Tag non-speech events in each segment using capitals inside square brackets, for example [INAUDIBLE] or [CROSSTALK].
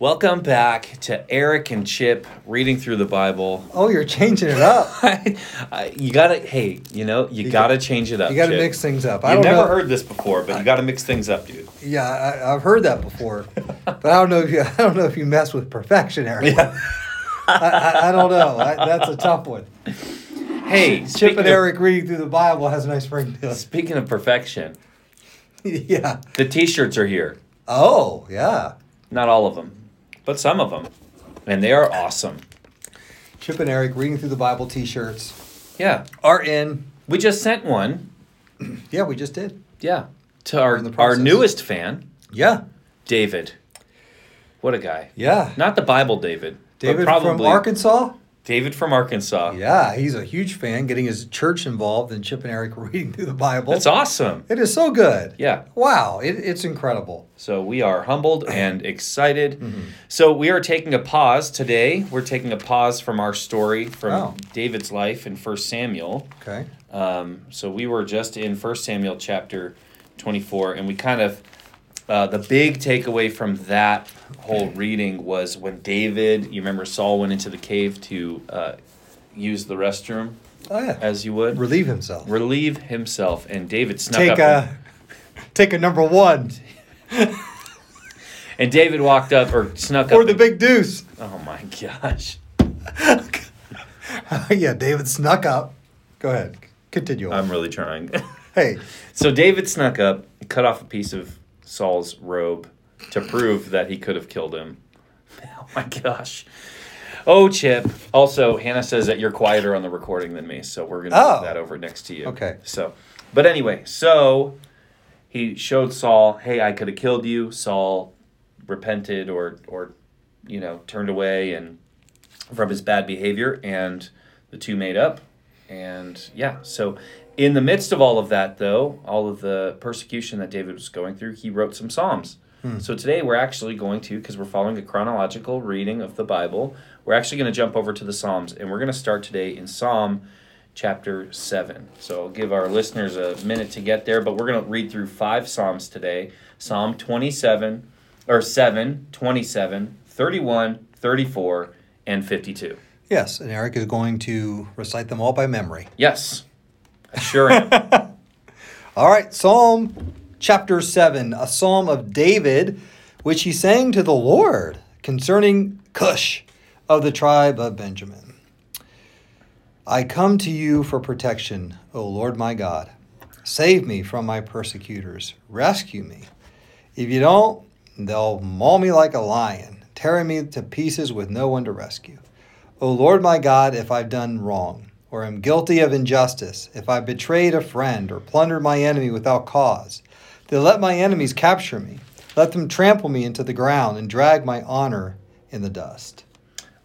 Welcome back to Eric and Chip reading through the Bible. Oh, you're changing it up. [LAUGHS] I- you gotta, hey, you know, you, You gotta change it up. You got to Chip. mix things up. I You've never know. heard this before, but you gotta mix things up, dude. Yeah, I, I've heard that before, but I don't know if you. [LAUGHS] I don't know if you mess with perfection, Eric. [LAUGHS] I, I, I don't know. I, that's a tough one. Hey, Chip and of- Eric reading through the Bible has a nice ring to it. Speaking of perfection, yeah. the T-shirts are here. Oh, yeah. Not all of them, but some of them, and they are awesome. Chip and Eric reading through the Bible T-shirts Yeah, are in. we just sent one. [CLEARS THROAT] Yeah, we just did. Yeah, to our our newest fan, Yeah, David. What a guy! yeah. Not the Bible David, David but from Arkansas. David from Arkansas. Yeah, he's a huge fan, getting his church involved in Chip and Eric [LAUGHS] reading through the Bible. That's awesome. It is so good. Yeah. Wow, it, it's incredible. So we are humbled and [CLEARS THROAT] excited. Mm-hmm. So we are taking a pause today. We're taking a pause from our story from Oh. David's life in 1 Samuel. Okay. Um, so we were just in 1 Samuel chapter 24, and we kind of, uh, the big takeaway from that whole reading was when David, you remember Saul went into the cave to uh, use the restroom, Oh yeah. as you would, Relieve himself. relieve himself, and David snuck take up. a [LAUGHS] take a number one [LAUGHS] and David walked up or snuck or up. Or the and- big deuce. Oh my gosh. [LAUGHS] yeah, David snuck up. Go ahead, continue. On. I'm really trying. hey, so David snuck up, cut off a piece of Saul's robe to prove that he could have killed him. [LAUGHS] Oh my gosh. Oh, Chip. Also, Hannah says that you're quieter on the recording than me, so we're going to Oh. move that over next to you. Okay. So, but anyway, so he showed Saul, hey, I could have killed you. Saul repented or, or, you know, turned away and from his bad behavior, and the two made up. And yeah, so in the midst of all of that, though, all of the persecution that David was going through, he wrote some Psalms. Hmm. So today we're actually going to, because we're following a chronological reading of the Bible, we're actually going to jump over to the Psalms, and we're going to start today in Psalm chapter 7. So I'll give our listeners a minute to get there, but we're going to read through five Psalms today Psalm 27, or 7, 27, 31, 34, and 52. Yes, and Eric is going to recite them all by memory. Yes, I sure am. [LAUGHS] All right, Psalm chapter 7, a psalm of David, which he sang to the Lord concerning Cush of the tribe of Benjamin. I come to you for protection, O Lord my God. Save me from my persecutors. Rescue me. If you don't, they'll maul me like a lion, tearing me to pieces with no one to rescue. O Lord my God, if I've done wrong, or am guilty of injustice, if I've betrayed a friend or plundered my enemy without cause, then let my enemies capture me. Let them trample me into the ground and drag my honor in the dust.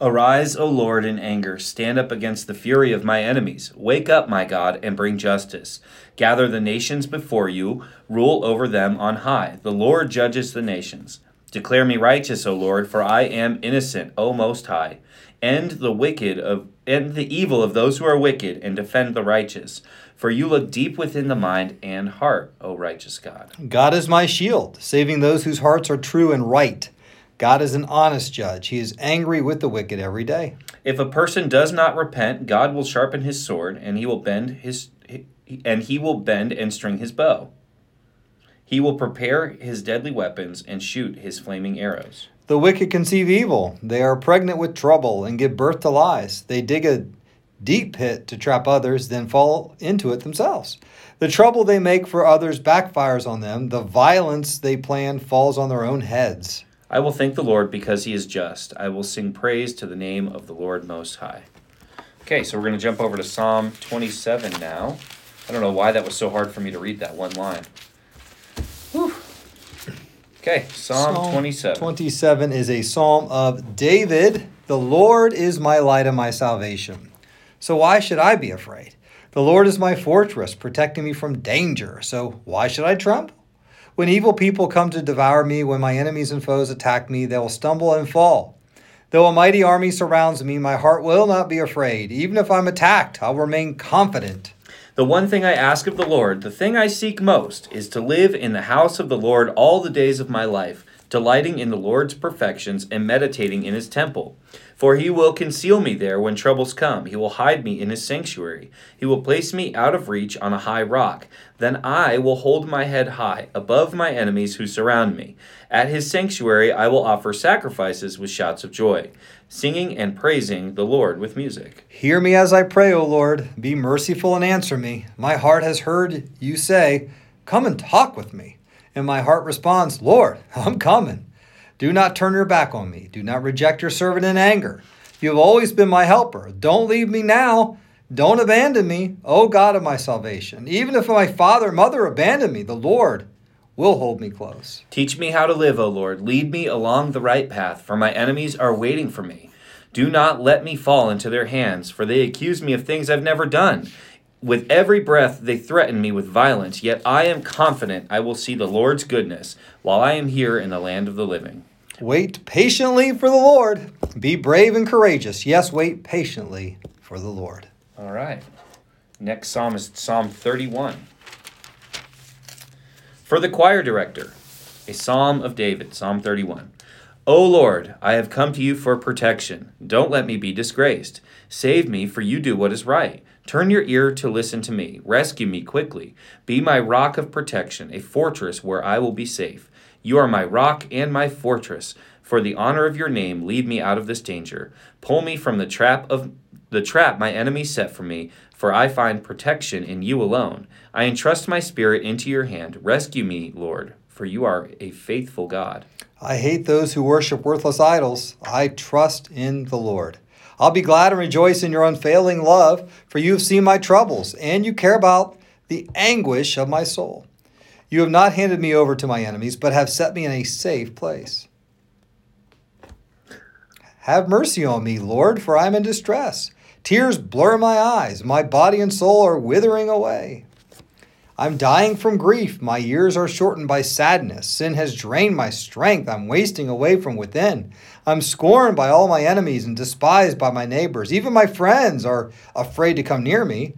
Arise, O Lord, in anger. Stand up against the fury of my enemies. Wake up, my God, and bring justice. Gather the nations before you. Rule over them on high. The Lord judges the nations. Declare me righteous, O Lord, for I am innocent, O Most High. End the wicked of end the evil of those who are wicked, and defend the righteous. For you look deep within the mind and heart, O righteous God. God is my shield, saving those whose hearts are true and right. God is an honest judge. He is angry with the wicked every day. If a person does not repent, God will sharpen his sword, and he will bend his and he will bend and string his bow. He will prepare his deadly weapons and shoot his flaming arrows. The wicked conceive evil. They are pregnant with trouble and give birth to lies. They dig a deep pit to trap others, then fall into it themselves. The trouble they make for others backfires on them. The violence they plan falls on their own heads. I will thank the Lord because he is just. I will sing praise to the name of the Lord Most High. Okay, so we're going to jump over to Psalm 27 now. I don't know why that was so hard for me to read that one line. Okay, Psalm, 27. 27 is a psalm of David. The Lord is my light and my salvation. So why should I be afraid? The Lord is my fortress, protecting me from danger. So why should I tremble? When evil people come to devour me, when my enemies and foes attack me, they will stumble and fall. Though a mighty army surrounds me, my heart will not be afraid. Even if I'm attacked, I'll remain confident. The one thing I ask of the Lord, the thing I seek most, is to live in the house of the Lord all the days of my life, delighting in the Lord's perfections and meditating in his temple. For he will conceal me there when troubles come. He will hide me in his sanctuary. He will place me out of reach on a high rock. Then I will hold my head high above my enemies who surround me. At his sanctuary I will offer sacrifices with shouts of joy, singing and praising the Lord with music. Hear me as I pray, O Lord. Be merciful and answer me. My heart has heard you say, Come and talk with me. And my heart responds, Lord, [LAUGHS] I'm coming. Do not turn your back on me. Do not reject your servant in anger. You have always been my helper. Don't leave me now. Don't abandon me, O God of my salvation. Even if my father and mother abandon me, the Lord will hold me close. Teach me how to live, O Lord. Lead me along the right path, for my enemies are waiting for me. Do not let me fall into their hands, for they accuse me of things I've never done. With every breath they threaten me with violence, yet I am confident I will see the Lord's goodness while I am here in the land of the living. Wait patiently for the Lord. Be brave and courageous. Yes, wait patiently for the Lord. All right. Next psalm is Psalm 31. For the choir director, a psalm of David, Psalm 31. O Lord, I have come to you for protection. Don't let me be disgraced. Save me, for you do what is right. Turn your ear to listen to me. Rescue me quickly. Be my rock of protection, a fortress where I will be safe. You are my rock and my fortress. For the honor of your name, lead me out of this danger. Pull me from the trap of the trap my enemies set for me, for I find protection in you alone. I entrust my spirit into your hand. Rescue me, Lord, for you are a faithful God. I hate those who worship worthless idols. I trust in the Lord. I'll be glad and rejoice in your unfailing love, for you have seen my troubles, and you care about the anguish of my soul. You have not handed me over to my enemies, but have set me in a safe place. Have mercy on me, Lord, for I am in distress. Tears blur my eyes, my body and soul are withering away. I'm dying from grief. My years are shortened by sadness. Sin has drained my strength. I'm wasting away from within. I'm scorned by all my enemies and despised by my neighbors. Even my friends are afraid to come near me.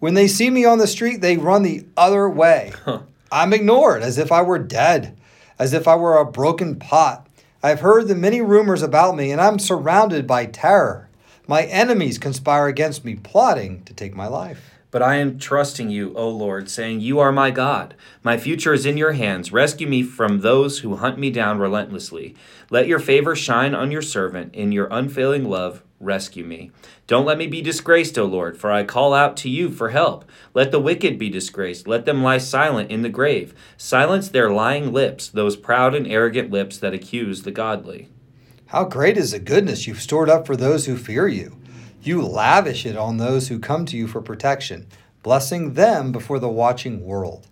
When they see me on the street, they run the other way. [LAUGHS] Huh. I'm ignored as if I were dead, as if I were a broken pot. I've heard the many rumors about me, and I'm surrounded by terror. My enemies conspire against me, plotting to take my life. But I am trusting you, O Lord, saying, You are my God. My future is in your hands. Rescue me from those who hunt me down relentlessly. Let your favor shine on your servant. In your unfailing love, rescue me. Don't let me be disgraced, O Lord, for I call out to you for help. Let the wicked be disgraced. Let them lie silent in the grave. Silence their lying lips, those proud and arrogant lips that accuse the godly. How great is the goodness you've stored up for those who fear you! You lavish it on those who come to you for protection, blessing them before the watching world.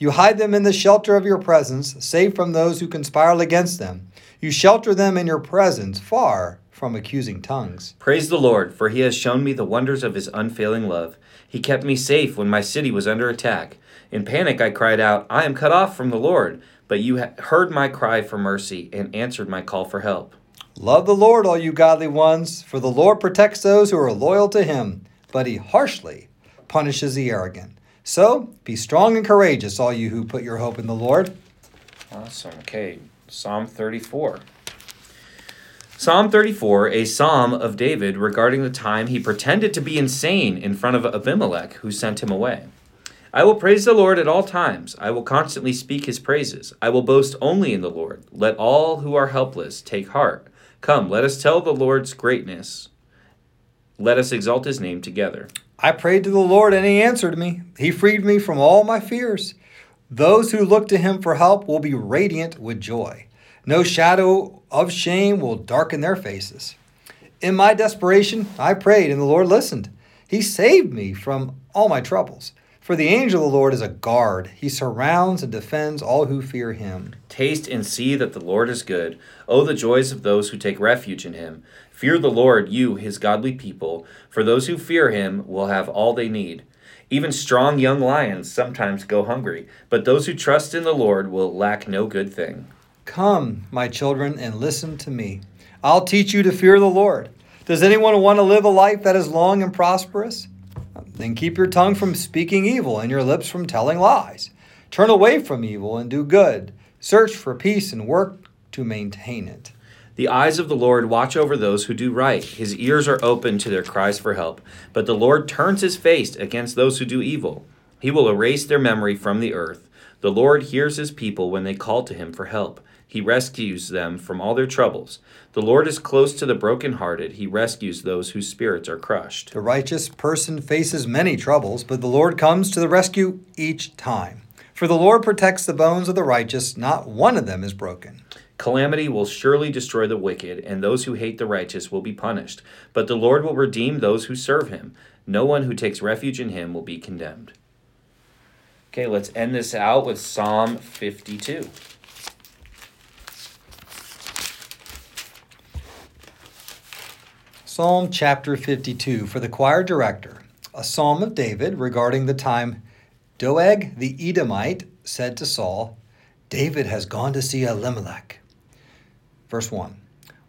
You hide them in the shelter of your presence, safe from those who conspire against them. You shelter them in your presence, far from accusing tongues. Praise the Lord, for he has shown me the wonders of his unfailing love. He kept me safe when my city was under attack. In panic, I cried out, I am cut off from the Lord. But you heard my cry for mercy and answered my call for help. Love the Lord, all you godly ones, for the Lord protects those who are loyal to him, but he harshly punishes the arrogant. So be strong and courageous, all you who put your hope in the Lord. Awesome. Okay, Psalm 34. Psalm 34, a psalm of David regarding the time he pretended to be insane in front of Abimelech, who sent him away. I will praise the Lord at all times. I will constantly speak his praises. I will boast only in the Lord. Let all who are helpless take heart. Come, let us tell the Lord's greatness. Let us exalt his name together. I prayed to the Lord, and he answered me. He freed me from all my fears. Those who look to him for help will be radiant with joy. No shadow of shame will darken their faces. In my desperation, I prayed, and the Lord listened. He saved me from all my troubles. For the angel of the Lord is a guard. He surrounds and defends all who fear him. Taste and see that the Lord is good. Oh, the joys of those who take refuge in him. Fear the Lord, you, his godly people, for those who fear him will have all they need. Even strong young lions sometimes go hungry, but those who trust in the Lord will lack no good thing. Come, my children, and listen to me. I'll teach you to fear the Lord. Does anyone want to live a life that is long and prosperous? Then keep your tongue from speaking evil and your lips from telling lies. Turn away from evil and do good. Search for peace and work to maintain it. The eyes of the Lord watch over those who do right. His ears are open to their cries for help. But the Lord turns his face against those who do evil. He will erase their memory from the earth. The Lord hears his people when they call to him for help. He rescues them from all their troubles. The Lord is close to the brokenhearted. He rescues those whose spirits are crushed. The righteous person faces many troubles, but the Lord comes to the rescue each time. For the Lord protects the bones of the righteous, not one of them is broken. Calamity will surely destroy the wicked, and those who hate the righteous will be punished. But the Lord will redeem those who serve him. No one who takes refuge in him will be condemned. Okay, let's end this out with Psalm 52. Psalm chapter 52 for the choir director, a psalm of David regarding the time Doeg the Edomite said to Saul, David has gone to see Elimelech. Verse 1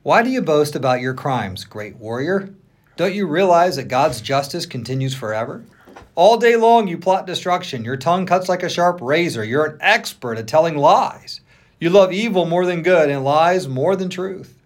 Why do you boast about your crimes, great warrior? Don't you realize that God's justice continues forever? All day long you plot destruction. Your tongue cuts like a sharp razor. You're an expert at telling lies. You love evil more than good and lies more than truth.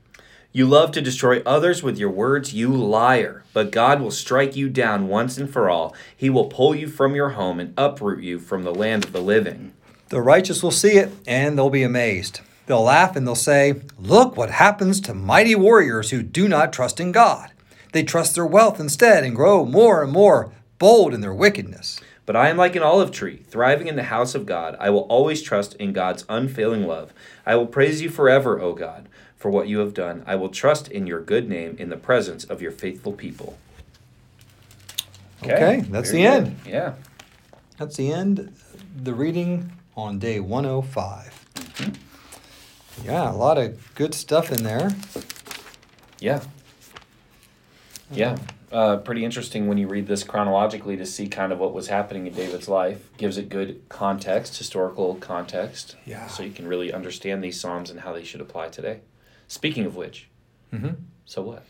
You love to destroy others with your words, you liar. But God will strike you down once and for all. He will pull you from your home and uproot you from the land of the living. The righteous will see it and they'll be amazed. They'll laugh and they'll say, Look what happens to mighty warriors who do not trust in God. They trust their wealth instead and grow more and more bold in their wickedness. But I am like an olive tree, thriving in the house of God. I will always trust in God's unfailing love. I will praise you forever, O God, for what you have done. I will trust in your good name in the presence of your faithful people. Okay, that's very the good. end. Yeah. That's the end. The reading on day 105. Yeah, a lot of good stuff in there. Yeah. Yeah. Uh, pretty interesting when you read this chronologically to see kind of what was happening in David's life. Gives it good context, historical context. Yeah. So you can really understand these Psalms and how they should apply today. Speaking of which, Mm-hmm. so what?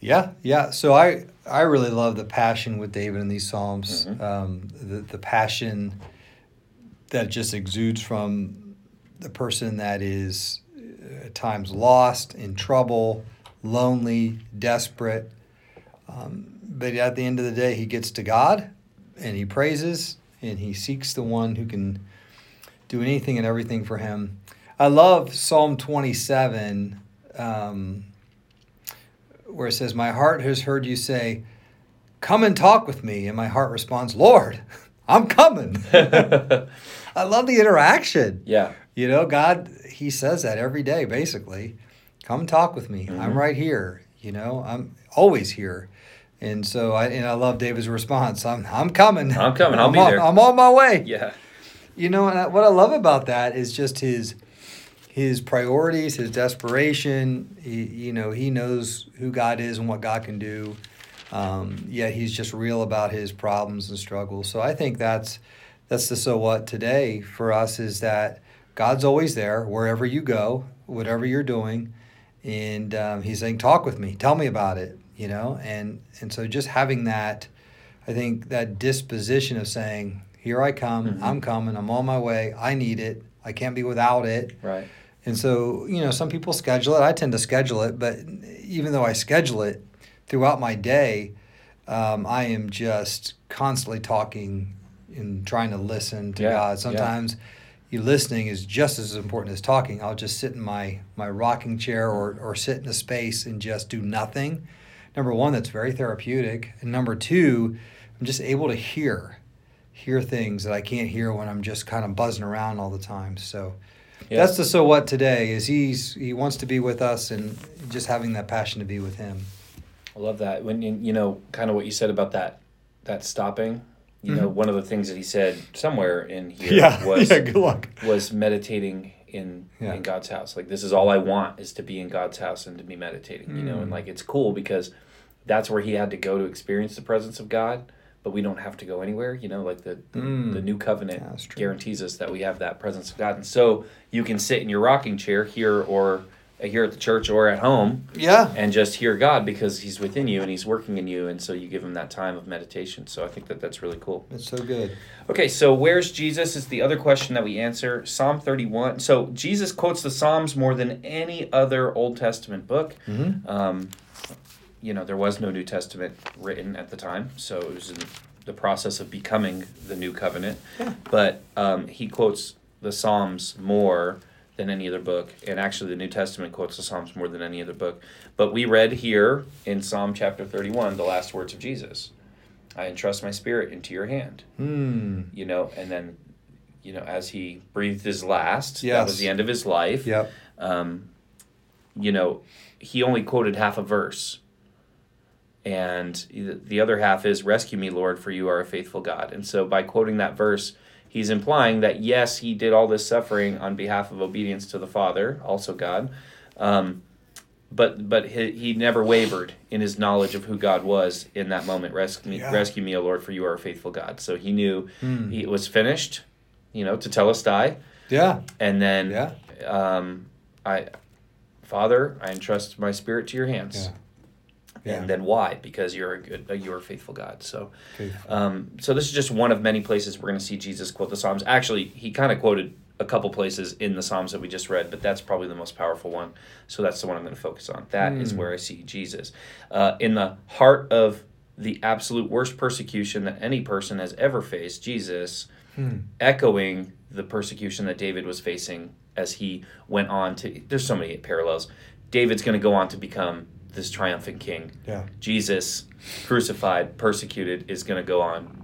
Yeah, yeah. So I I really love the passion with David in these psalms. Mhm. Um, the the passion that just exudes from the person that is uh, at times lost, in trouble, lonely, desperate. Um, but at the end of the day, he gets to God, and he praises, and he seeks the one who can do anything and everything for him. I love Psalm twenty seven. Um, where it says, My heart has heard you say, Come and talk with me. And my heart responds, Lord, [LAUGHS] I'm coming. [LAUGHS] I love the interaction. yeah. You know, God, He says that every day, basically. Come talk with me. I'm Mhm. right here. You know, I'm always here. And so I and I love David's response. I'm I'm coming. I'm coming. I'll [LAUGHS] I'm be on, there." I'm on my way. Yeah. You know, and I, what I love about that is just his his priorities, his desperation. He, you know, he knows who God is and what God can do. Um, yet he's just real about his problems and struggles. So I think that's that's the so what today for us is that God's always there wherever you go, whatever you're doing, and um, He's saying, "Talk with me, tell me about it." You know, and and so just having that, I think that disposition of saying, "Here I come, Mhm. I'm coming, I'm on my way, I need it, I can't be without it." Right. And so, you know, some people schedule it. I tend to schedule it, but even though I schedule it throughout my day, um, I am just constantly talking and trying to listen to Yeah, God. yeah. Sometimes you listening is just as important as talking. I'll just sit in my, my rocking chair or, or sit in a space and just do nothing. Number one, that's very therapeutic. And number two, I'm just able to hear, hear things that I can't hear when I'm just kind of buzzing around all the time. So, Yeah. that's the so what today is he's he wants to be with us and just having that passion to be with him. I love that. When you, you know, kind of what you said about that, that stopping. You know, Mhm. one of the things that he said somewhere in here [LAUGHS] [LAUGHS] was good luck. was meditating in Yeah. in God's house. Like this is all I want is to be in God's house and to be meditating. You know, and Mm. like it's cool because that's where he had to go to experience the presence of God. But we don't have to go anywhere. You know, like the the, Mm. the new covenant That's true. guarantees us that we have that presence of God, and so you can sit in your rocking chair here or here at the church or at home Yeah. and just hear God because He's within you and He's working in you, and so you give Him that time of meditation. So I think that that's really cool. It's so good. Okay, so where's Jesus is the other question that we answer. Psalm 31. So Jesus quotes the Psalms more than any other Old Testament book. Mm-hmm. Um, you know, there was no New Testament written at the time, so it was in the process of becoming the new covenant. Yeah. But um, he quotes the Psalms more than any other book, and actually, the New Testament quotes the Psalms more than any other book. But we read here in Psalm chapter 31 the last words of Jesus I entrust my spirit into your hand Hmm. you know, and then, you know, as he breathed his last, that was the end of his life. Yep. Um, you know, he only quoted half a verse. And the the other half is, Rescue me, Lord, for you are a faithful God. And so by quoting that verse, he's implying that yes, he did all this suffering on behalf of obedience to the Father, also God. Um, but but he, he never wavered in his knowledge of who God was in that moment. Rescue me, Yeah. rescue me, O Lord, for you are a faithful God. So he knew Hmm. it was finished, you know, to tell us die, Yeah. and then, Yeah. um, I, Father, I entrust my spirit to your hands. Yeah. Yeah. And then why? Because you're a good, uh, you're a faithful God. So, Faithful. um, so this is just one of many places we're going to see Jesus quote the Psalms. Actually, he kind of quoted a couple places in the Psalms that we just read, but that's probably the most powerful one. So that's the one I'm going to focus on. That is Hmm. where I see Jesus uh, in the heart of the absolute worst persecution that any person has ever faced. Jesus Hmm. echoing the persecution that David was facing as he went on to. There's so many parallels. David's going to go on to become this triumphant king. Yeah. Jesus, crucified, persecuted, is going to go on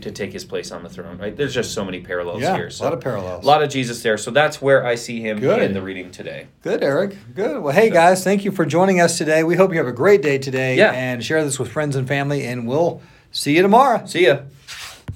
to take his place on the throne. Right? There's just so many parallels Yeah. here. A lot of parallels. a lot of Jesus there. So that's where I see him Good. in the reading today. Good, Eric. Good. Well, hey, guys, thank you for joining us today. We hope you have a great day today. Yeah. And share this with friends and family, and we'll see you tomorrow. See ya.